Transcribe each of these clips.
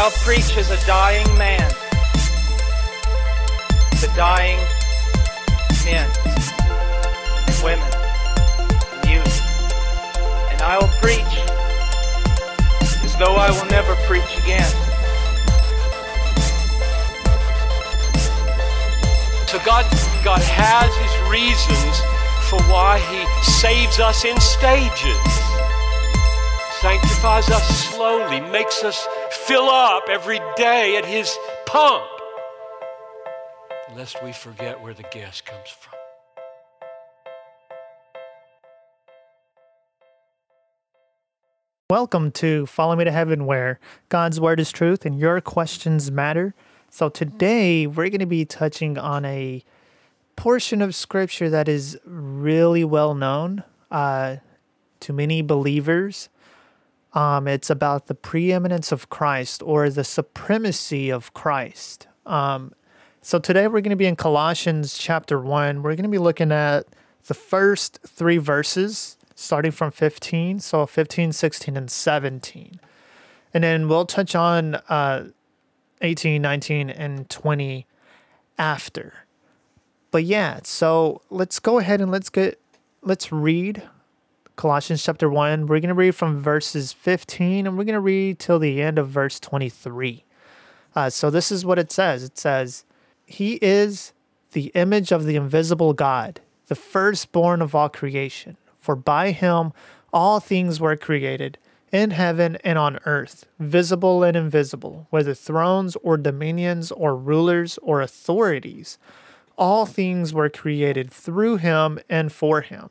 I'll preach as a dying man to dying men, women, and youth. And I will preach as though I will never preach again. So God, God has his reasons for why he saves us in stages. Sanctifies us slowly, makes us fill up every day at his pump. Lest we forget where the gas comes from. Welcome to Follow Me to Heaven, where God's Word is truth and your questions matter. So, today we're going to be touching on a portion of Scripture that is really well known uh, to many believers. Um, it's about the preeminence of Christ or the supremacy of Christ. Um, so, today we're going to be in Colossians chapter 1. We're going to be looking at the first three verses starting from 15. So 15, 16, and 17. And then we'll touch on uh, 18, 19, and 20 after. But yeah, so let's go ahead and let's get let's read Colossians chapter 1. We're going to read from verses 15 and we're going to read till the end of verse 23. Uh, so this is what it says. It says, He is the image of the invisible God, the firstborn of all creation. For by him all things were created, in heaven and on earth, visible and invisible, whether thrones or dominions or rulers or authorities. All things were created through him and for him.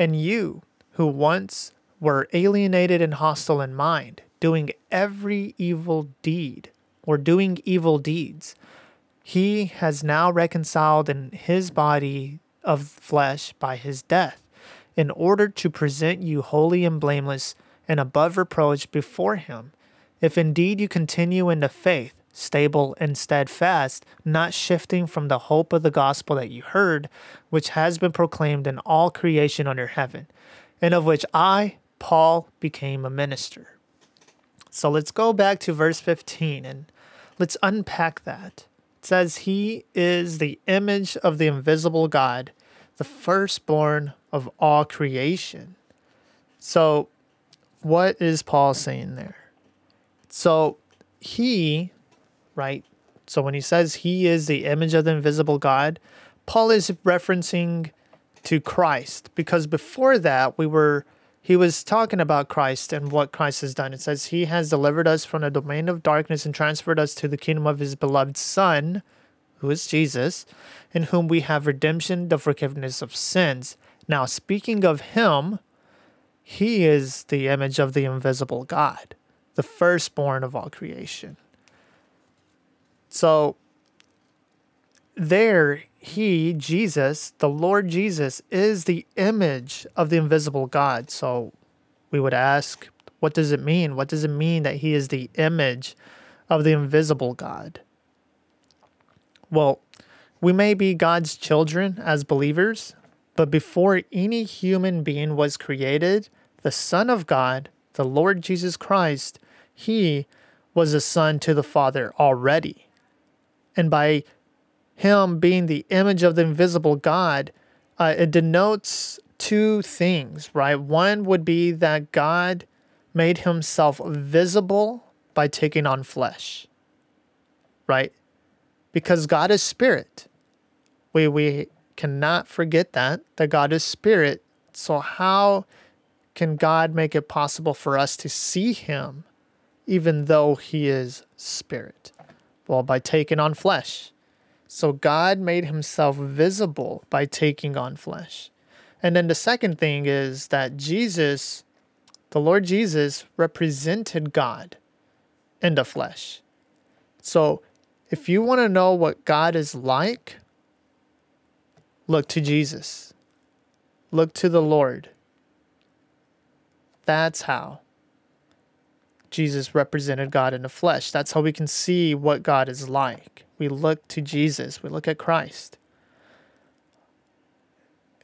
And you, who once were alienated and hostile in mind, doing every evil deed, or doing evil deeds, he has now reconciled in his body of flesh by his death, in order to present you holy and blameless and above reproach before him. If indeed you continue in the faith, stable and steadfast, not shifting from the hope of the gospel that you heard, which has been proclaimed in all creation under heaven, and of which I, Paul, became a minister. So let's go back to verse 15 and let's unpack that. It says, He is the image of the invisible God, the firstborn of all creation. So, what is Paul saying there? So, he, right? So, when he says he is the image of the invisible God, Paul is referencing to Christ because before that, we were he was talking about Christ and what Christ has done. It says, He has delivered us from the domain of darkness and transferred us to the kingdom of His beloved Son, who is Jesus, in whom we have redemption, the forgiveness of sins. Now, speaking of Him, He is the image of the invisible God, the firstborn of all creation. So, there, He, Jesus, the Lord Jesus, is the image of the invisible God. So, we would ask, what does it mean? What does it mean that He is the image of the invisible God? Well, we may be God's children as believers, but before any human being was created, the Son of God, the Lord Jesus Christ, He was a son to the Father already. And by Him being the image of the invisible God, uh, it denotes two things, right? One would be that God made Himself visible by taking on flesh, right? Because God is spirit. We, we cannot forget that, that God is spirit. So, how can God make it possible for us to see Him even though He is spirit? Well, by taking on flesh. So, God made Himself visible by taking on flesh. And then the second thing is that Jesus, the Lord Jesus, represented God in the flesh. So, if you want to know what God is like, look to Jesus. Look to the Lord. That's how Jesus represented God in the flesh. That's how we can see what God is like. We look to Jesus, we look at Christ.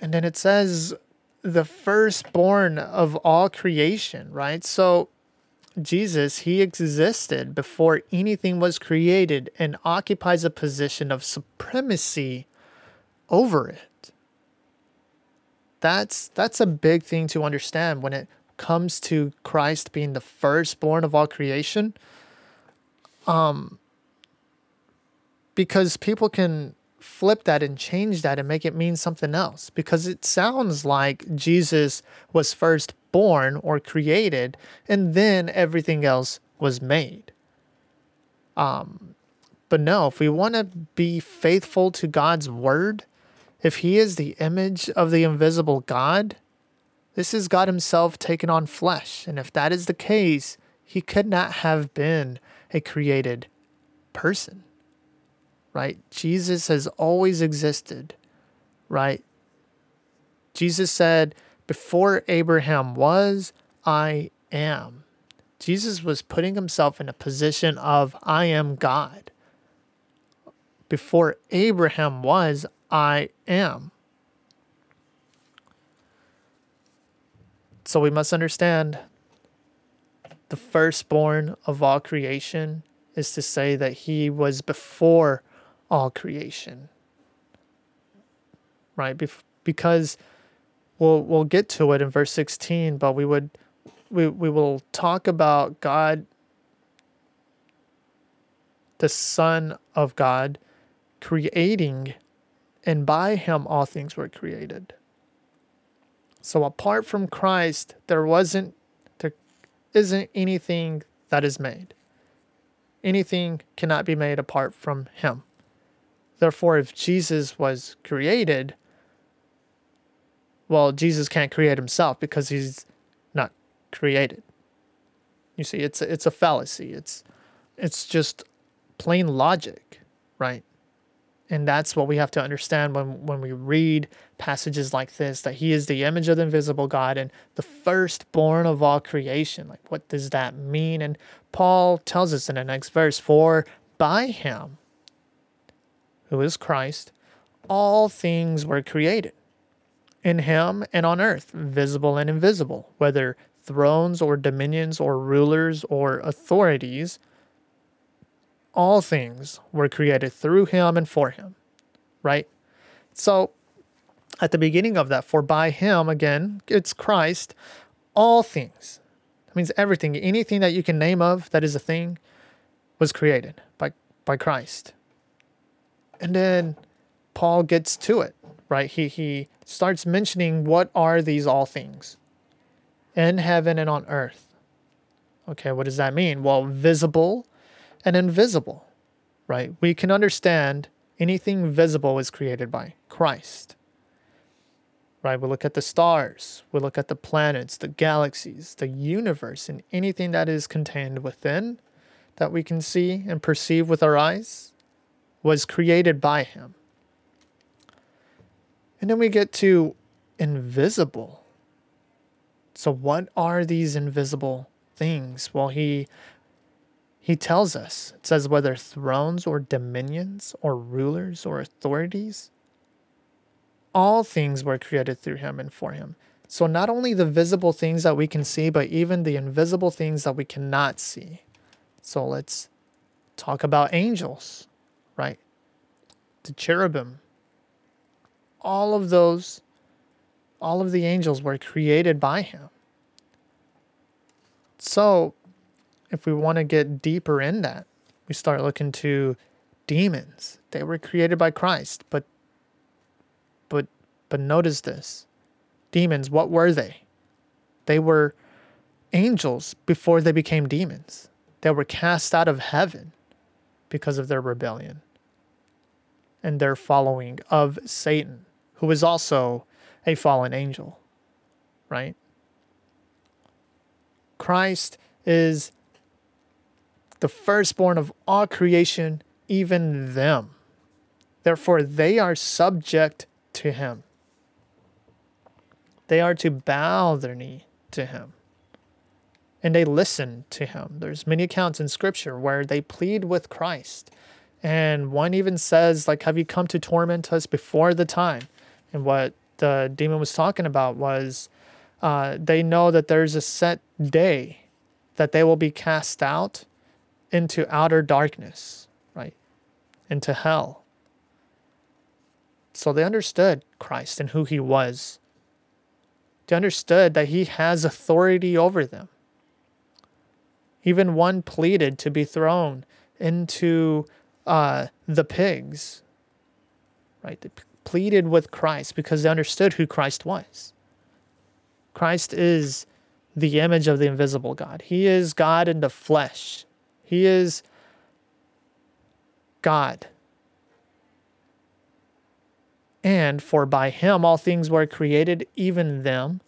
And then it says, the firstborn of all creation, right? So, Jesus, he existed before anything was created and occupies a position of supremacy over it. That's that's a big thing to understand when it comes to Christ being the firstborn of all creation. Um because people can flip that and change that and make it mean something else because it sounds like Jesus was first born or created and then everything else was made. Um, but no, if we want to be faithful to God's word, if he is the image of the invisible God, this is God himself taken on flesh. And if that is the case, he could not have been a created person right? Jesus has always existed, right? Jesus said, Before Abraham was, I am. Jesus was putting himself in a position of, I am God. Before Abraham was, I am. So we must understand the firstborn of all creation is to say that he was before all creation. Right? Bef- because we'll we'll get to it in verse 16, but we would we we will talk about God the son of God creating and by him all things were created. So apart from Christ, there wasn't there isn't anything that is made. Anything cannot be made apart from him. Therefore, if Jesus was created, well, Jesus can't create himself because he's not created. You see, it's a, it's a fallacy. It's it's just plain logic, right? And that's what we have to understand when, when we read passages like this that he is the image of the invisible God and the firstborn of all creation. Like, what does that mean? And Paul tells us in the next verse, For by him, who is Christ, all things were created in him and on earth, visible and invisible, whether thrones or dominions or rulers or authorities. All things were created through him and for him, right? So at the beginning of that, for by him, again, it's Christ, all things. That means everything, anything that you can name of that is a thing was created by, by Christ. And then Paul gets to it, right? He he starts mentioning what are these all things in heaven and on earth. Okay, what does that mean? Well, visible and invisible, right? We can understand anything visible is created by Christ. Right? We look at the stars, we look at the planets, the galaxies, the universe, and anything that is contained within that we can see and perceive with our eyes was created by him. And then we get to invisible. So what are these invisible things? Well, he he tells us. It says whether thrones or dominions or rulers or authorities all things were created through him and for him. So not only the visible things that we can see, but even the invisible things that we cannot see. So let's talk about angels right? The cherubim. All of those, all of the angels were created by him. So, if we want to get deeper in that, we start looking to demons. They were created by Christ, but but but notice this. Demons, what were they? They were angels before they became demons. They were cast out of heaven because of their rebellion and their following of Satan, who is also a fallen angel, right? Christ is the firstborn of all creation, even them. Therefore, they are subject to him. They are to bow their knee to him. And they listen to him. There's many accounts in scripture where they plead with Christ. And one even says, like, have you come to torment us before the time? And what the demon was talking about was uh, they know that there's a set day that they will be cast out into outer darkness, right? Into hell. So they understood Christ and who he was. They understood that he has authority over them. Even one pleaded to be thrown into uh, the pigs, right? They pleaded with Christ because they understood who Christ was. Christ is the image of the invisible God. He is God in the flesh. He is God. And for by him all things were created, even them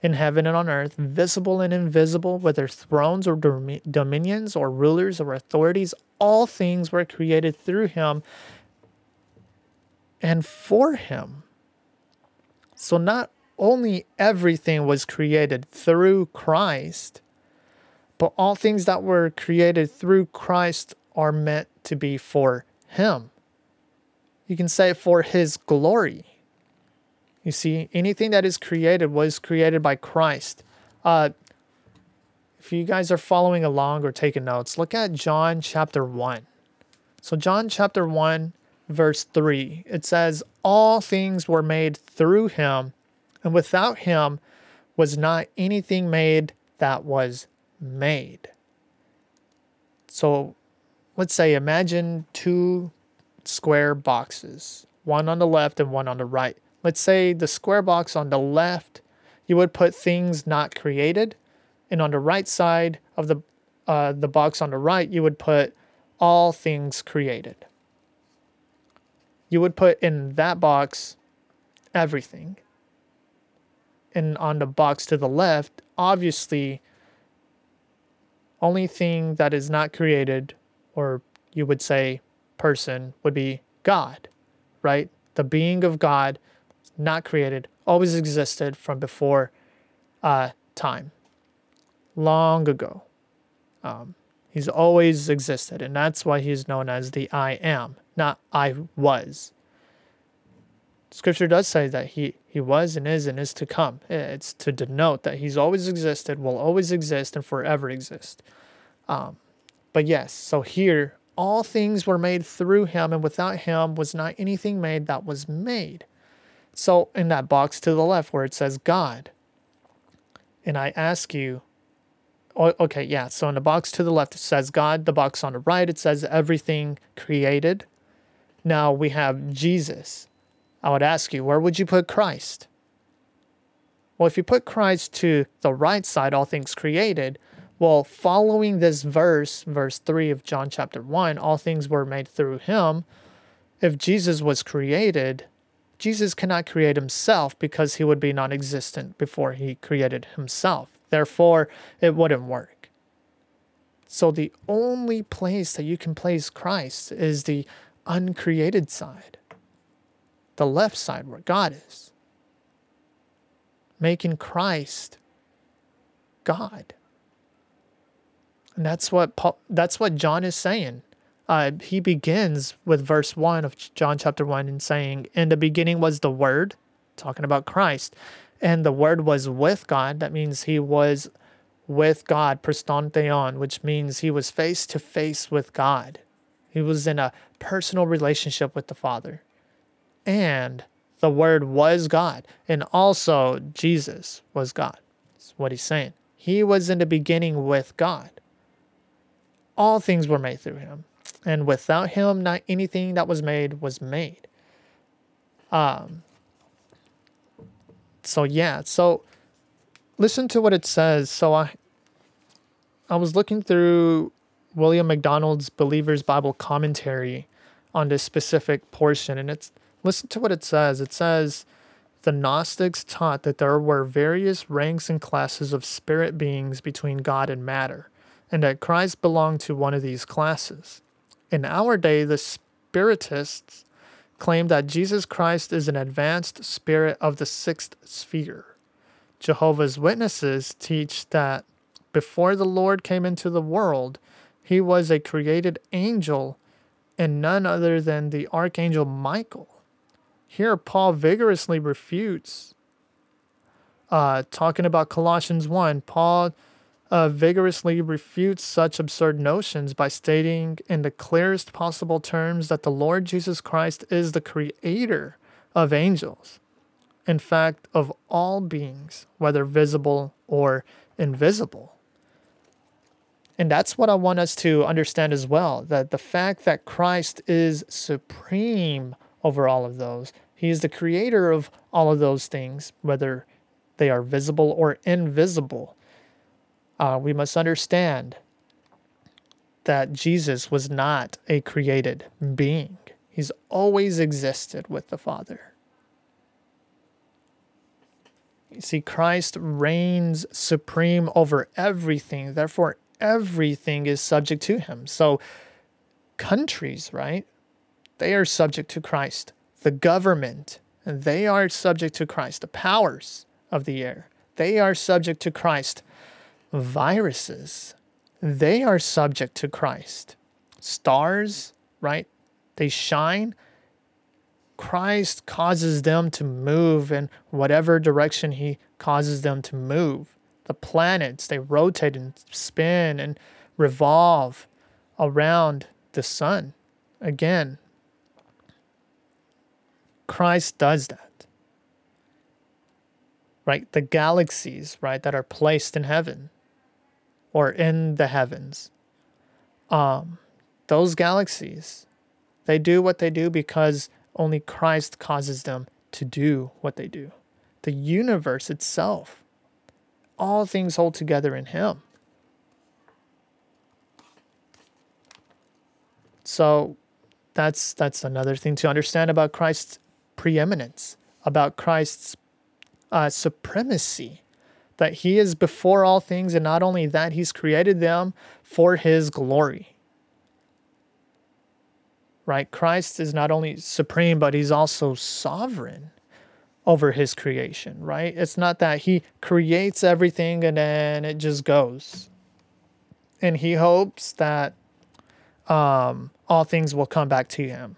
in heaven and on earth, visible and invisible, whether thrones or dominions or rulers or authorities, all things were created through him and for him. So not only everything was created through Christ, but all things that were created through Christ are meant to be for Him. You can say for His glory. You see, anything that is created was created by Christ. Uh, if you guys are following along or taking notes, look at John chapter 1. So, John chapter 1, verse 3, it says, All things were made through him, and without him was not anything made that was made. So let's say imagine two square boxes, one on the left and one on the right. Let's say the square box on the left, you would put things not created, and on the right side of the uh, the box on the right, you would put all things created. You would put in that box everything. And on the box to the left, obviously only thing that is not created, or you would say person, would be God, right? The being of God, not created, always existed from before uh, time, long ago. Um, he's always existed, and that's why he's known as the I am, not I was. Scripture does say that he, he was and is and is to come. It's to denote that he's always existed, will always exist, and forever exist. Um, but yes, so here, all things were made through him, and without him was not anything made that was made. So in that box to the left where it says God, and I ask you, okay, yeah, so in the box to the left it says God, the box on the right it says everything created. Now we have Jesus I would ask you, where would you put Christ? Well, if you put Christ to the right side, all things created, well, following this verse, verse 3 of John chapter 1, all things were made through him. If Jesus was created, Jesus cannot create himself because he would be non existent before he created himself. Therefore, it wouldn't work. So, the only place that you can place Christ is the uncreated side the left side where God is, making Christ God. And that's what Paul, that's what John is saying. Uh, he begins with verse 1 of John chapter 1 and saying, In the beginning was the Word, talking about Christ, and the Word was with God. That means he was with God, pros ton theon, which means he was face to face with God. He was in a personal relationship with the Father and the Word was God, and also Jesus was God. That's what he's saying. He was in the beginning with God. All things were made through him, and without him, not anything that was made was made. Um. So yeah, so listen to what it says. So I, I was looking through William MacDonald's Believer's Bible commentary on this specific portion, and it's Listen to what it says. It says, the Gnostics taught that there were various ranks and classes of spirit beings between God and matter. And that Christ belonged to one of these classes. In our day, the Spiritists claim that Jesus Christ is an advanced spirit of the sixth sphere. Jehovah's Witnesses teach that before the Lord came into the world, he was a created angel and none other than the archangel Michael. Here, Paul vigorously refutes. Uh, talking about Colossians 1, Paul uh, vigorously refutes such absurd notions by stating in the clearest possible terms that the Lord Jesus Christ is the creator of angels. In fact, of all beings, whether visible or invisible. And that's what I want us to understand as well that the fact that Christ is supreme over all of those, He is the creator of all of those things, whether they are visible or invisible. Uh, we must understand that Jesus was not a created being, He's always existed with the Father. You see, Christ reigns supreme over everything. Therefore, everything is subject to him. So, countries, right? They are subject to Christ. The government, they are subject to Christ. The powers of the air, they are subject to Christ. Viruses, they are subject to Christ. Stars, right? They shine. Christ causes them to move in whatever direction He causes them to move the planets, they rotate and spin and revolve around the sun. Again, Christ does that. Right? The galaxies, right, that are placed in heaven or in the heavens. Um, those galaxies, they do what they do because only Christ causes them to do what they do. The universe itself all things hold together in him. So that's that's another thing to understand about Christ's preeminence, about Christ's uh, supremacy, that he is before all things, and not only that, he's created them for his glory. Right? Christ is not only supreme, but he's also sovereign over his creation, right? It's not that he creates everything and then it just goes. And he hopes that um, all things will come back to him.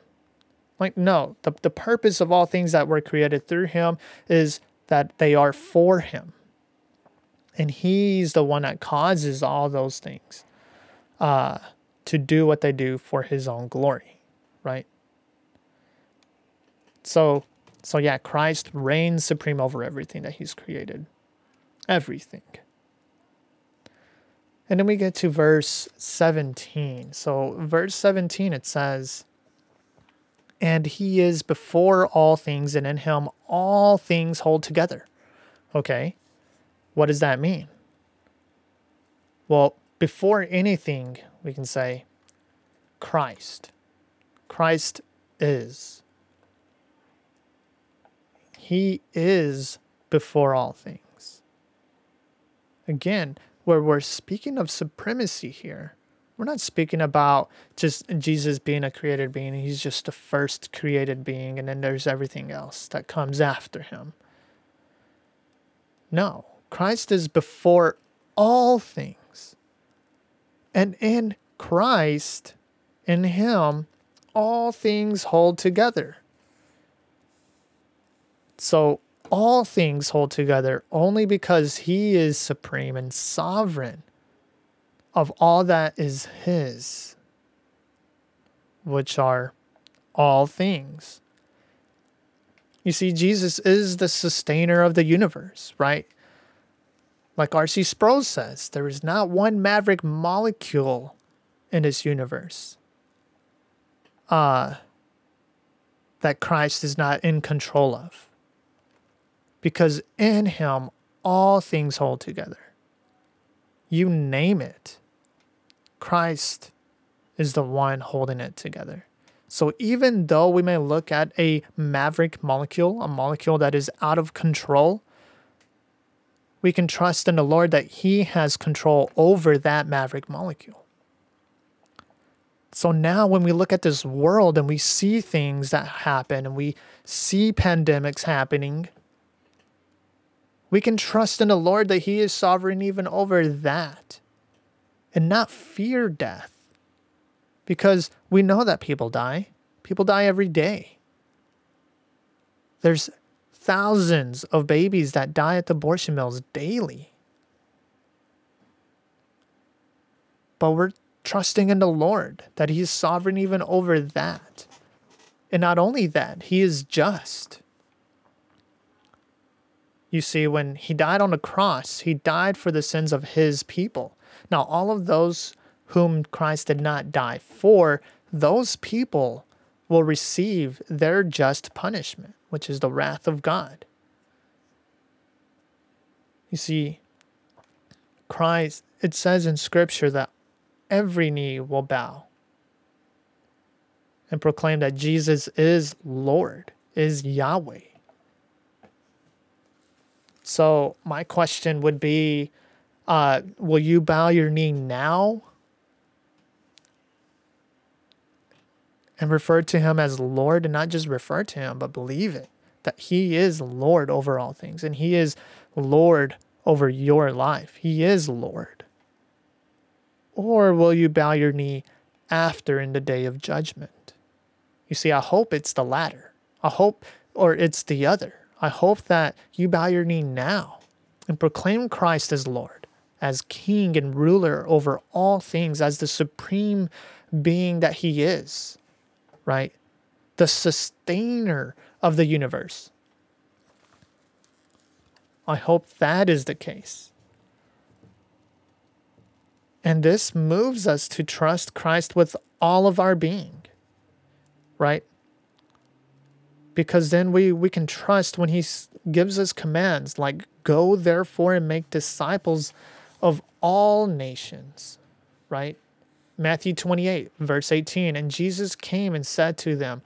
Like, no, the, the purpose of all things that were created through him is that they are for him. And he's the one that causes all those things uh, to do what they do for his own glory, right? So so, yeah, Christ reigns supreme over everything that he's created. Everything. And then we get to verse 17. So, verse 17, it says, And he is before all things, and in him all things hold together. Okay, what does that mean? Well, before anything, we can say Christ. Christ is. He is before all things. Again, where we're speaking of supremacy here, we're not speaking about just Jesus being a created being. He's just the first created being, and then there's everything else that comes after him. No, Christ is before all things. And in Christ, in Him, all things hold together. So all things hold together only because he is supreme and sovereign of all that is his, which are all things. You see, Jesus is the sustainer of the universe, right? Like R.C. Sproul says, there is not one maverick molecule in this universe uh, that Christ is not in control of because in him all things hold together. You name it, Christ is the one holding it together. So even though we may look at a maverick molecule, a molecule that is out of control, We can trust in the Lord that He has control over that maverick molecule. So now, when we look at this world and we see things that happen and we see pandemics happening, we can trust in the Lord that He is sovereign even over that and not fear death because we know that people die. People die every day. There's thousands of babies that die at the abortion mills daily. But we're trusting in the Lord that He is sovereign even over that. And not only that, He is just. You see, when He died on the cross, He died for the sins of His people. Now, all of those whom Christ did not die for, those people will receive their just punishment, which is the wrath of God. You see, Christ, it says in Scripture that every knee will bow and proclaim that Jesus is Lord, is Yahweh. So, my question would be uh, Will you bow your knee now and refer to him as Lord and not just refer to him, but believe it that he is Lord over all things and he is Lord over your life. He is Lord. Or will you bow your knee after in the day of judgment? You see, I hope it's the latter. I hope, or it's the other. I hope that you bow your knee now and proclaim Christ as Lord, as King and ruler over all things, as the supreme being that He is right? The sustainer of the universe. I hope that is the case. And this moves us to trust Christ with all of our being, right? Because then we, we can trust when He gives us commands like, go therefore and make disciples of all nations, right? Matthew 28, verse 18. And Jesus came and said to them,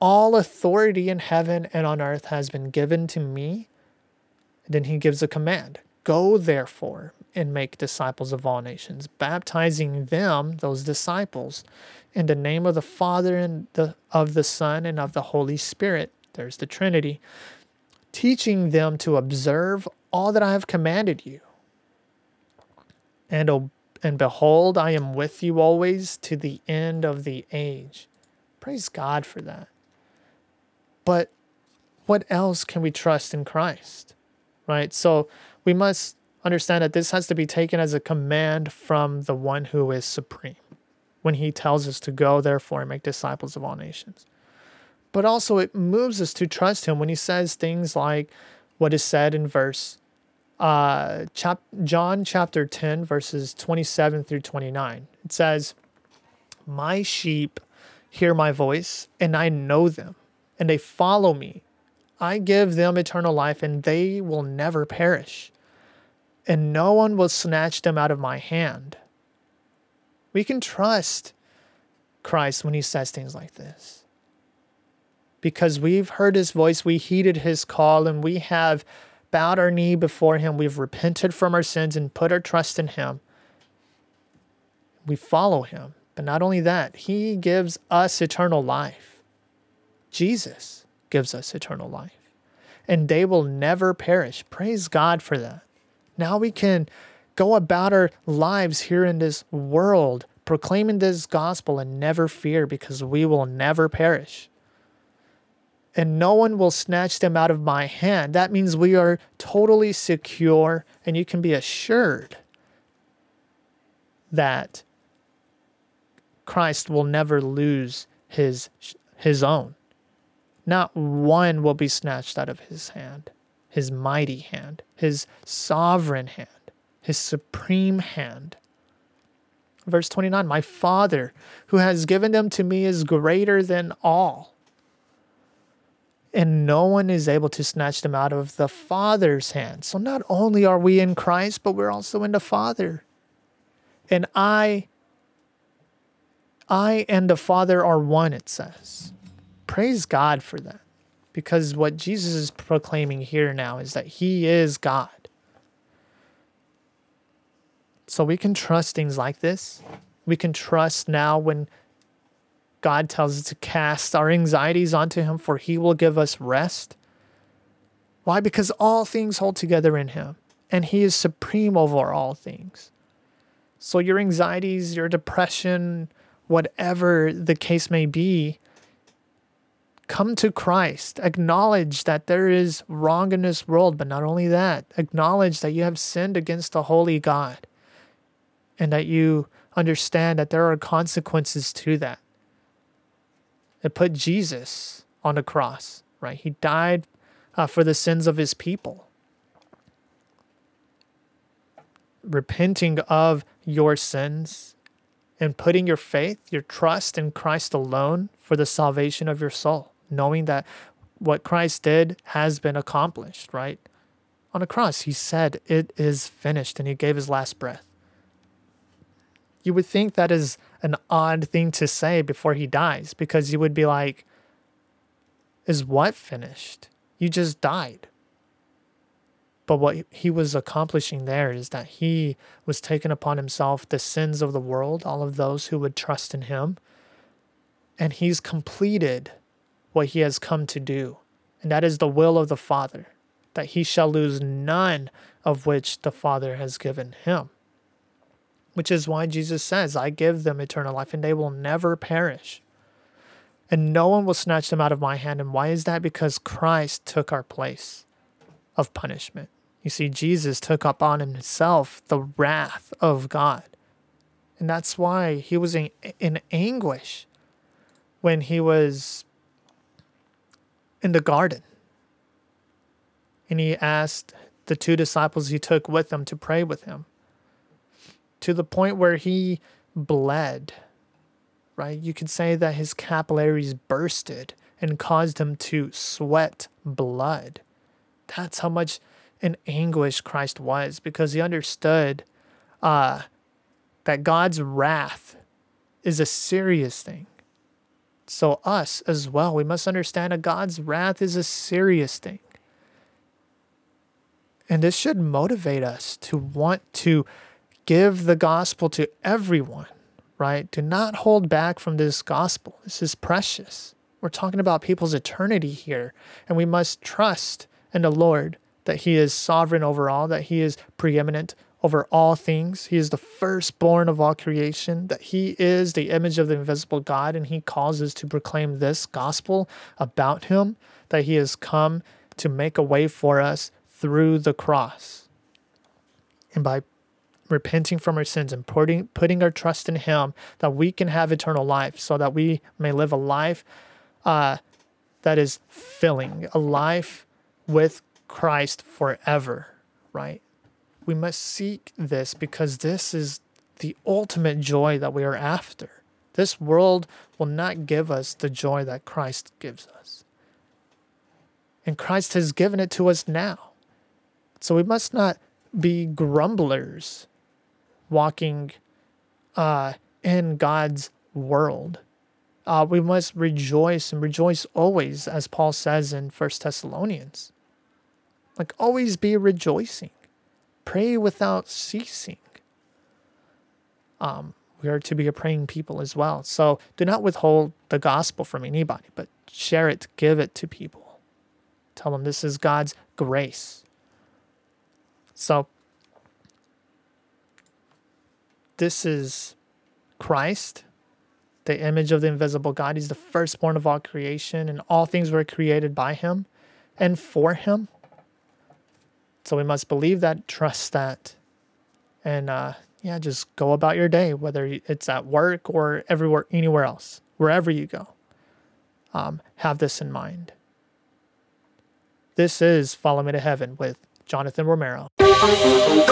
All authority in heaven and on earth has been given to me. Then he gives a command Go therefore and make disciples of all nations, baptizing them, those disciples, in the name of the Father and the, of the Son and of the Holy Spirit. There's the Trinity. Teaching them to observe all that I have commanded you. And obey and behold, I am with you always to the end of the age. Praise God for that. But what else can we trust in Christ? Right? So we must understand that this has to be taken as a command from the one who is supreme when he tells us to go, therefore, and make disciples of all nations. But also, it moves us to trust him when he says things like what is said in verse uh, chap- John chapter 10, verses 27 through 29. It says, My sheep hear my voice, and I know them, and they follow me. I give them eternal life, and they will never perish, and no one will snatch them out of my hand. We can trust Christ when he says things like this. Because we've heard his voice, we heeded his call, and we have bowed our knee before Him, we've repented from our sins and put our trust in Him. We follow Him. But not only that, He gives us eternal life. Jesus gives us eternal life. And they will never perish. Praise God for that. Now we can go about our lives here in this world, proclaiming this gospel and never fear because we will never perish and no one will snatch them out of my hand. That means we are totally secure, and you can be assured that Christ will never lose his, his own. Not one will be snatched out of his hand, his mighty hand, his sovereign hand, his supreme hand. Verse 29 My Father, who has given them to me, is greater than all and no one is able to snatch them out of the Father's hand. So not only are we in Christ, but we're also in the Father. And I I and the Father are one, it says. Praise God for that. Because what Jesus is proclaiming here now is that he is God. So we can trust things like this. We can trust now when God tells us to cast our anxieties onto Him, for He will give us rest. Why? Because all things hold together in Him, and He is supreme over all things. So, your anxieties, your depression, whatever the case may be, come to Christ. Acknowledge that there is wrong in this world, but not only that, acknowledge that you have sinned against the holy God and that you understand that there are consequences to that. It put Jesus on the cross, right? He died uh, for the sins of his people. Repenting of your sins and putting your faith, your trust in Christ alone for the salvation of your soul, knowing that what Christ did has been accomplished, right? On the cross, he said, It is finished, and he gave his last breath. You would think that is an odd thing to say before he dies because you would be like, Is what finished? You just died. But what he was accomplishing there is that he was taking upon himself the sins of the world, all of those who would trust in him. And he's completed what he has come to do. And that is the will of the Father, that he shall lose none of which the Father has given him which is why Jesus says, I give them eternal life and they will never perish. And no one will snatch them out of my hand. And why is that? Because Christ took our place of punishment. You see, Jesus took up on himself the wrath of God. And that's why he was in, in anguish when he was in the garden. And he asked the two disciples he took with him to pray with him to the point where he bled, right? You could say that his capillaries bursted and caused him to sweat blood. That's how much in anguish Christ was because he understood uh, that God's wrath is a serious thing. So, us as well, we must understand that God's wrath is a serious thing. And this should motivate us to want to give the gospel to everyone, right? Do not hold back from this gospel. This is precious. We're talking about people's eternity here, and we must trust in the Lord that He is sovereign over all, that He is preeminent over all things. He is the firstborn of all creation, that He is the image of the invisible God, and He calls us to proclaim this gospel about Him, that He has come to make a way for us through the cross. And by repenting from our sins and putting, putting our trust in Him, that we can have eternal life so that we may live a life uh, that is filling, a life with Christ forever, right? We must seek this because this is the ultimate joy that we are after. This world will not give us the joy that Christ gives us. And Christ has given it to us now. So we must not be grumblers walking uh, in God's world. Uh, we must rejoice and rejoice always, as Paul says in First Thessalonians. Like always be rejoicing, pray without ceasing. Um, we are to be a praying people as well. So do not withhold the gospel from anybody, but share it, give it to people. Tell them this is God's grace. So this is Christ, the image of the invisible God. He's the firstborn of all creation, and all things were created by him and for him. So we must believe that, trust that, and uh, yeah, just go about your day, whether it's at work or everywhere, anywhere else, wherever you go. Um, have this in mind. This is Follow Me to Heaven with Jonathan Romero. Huh.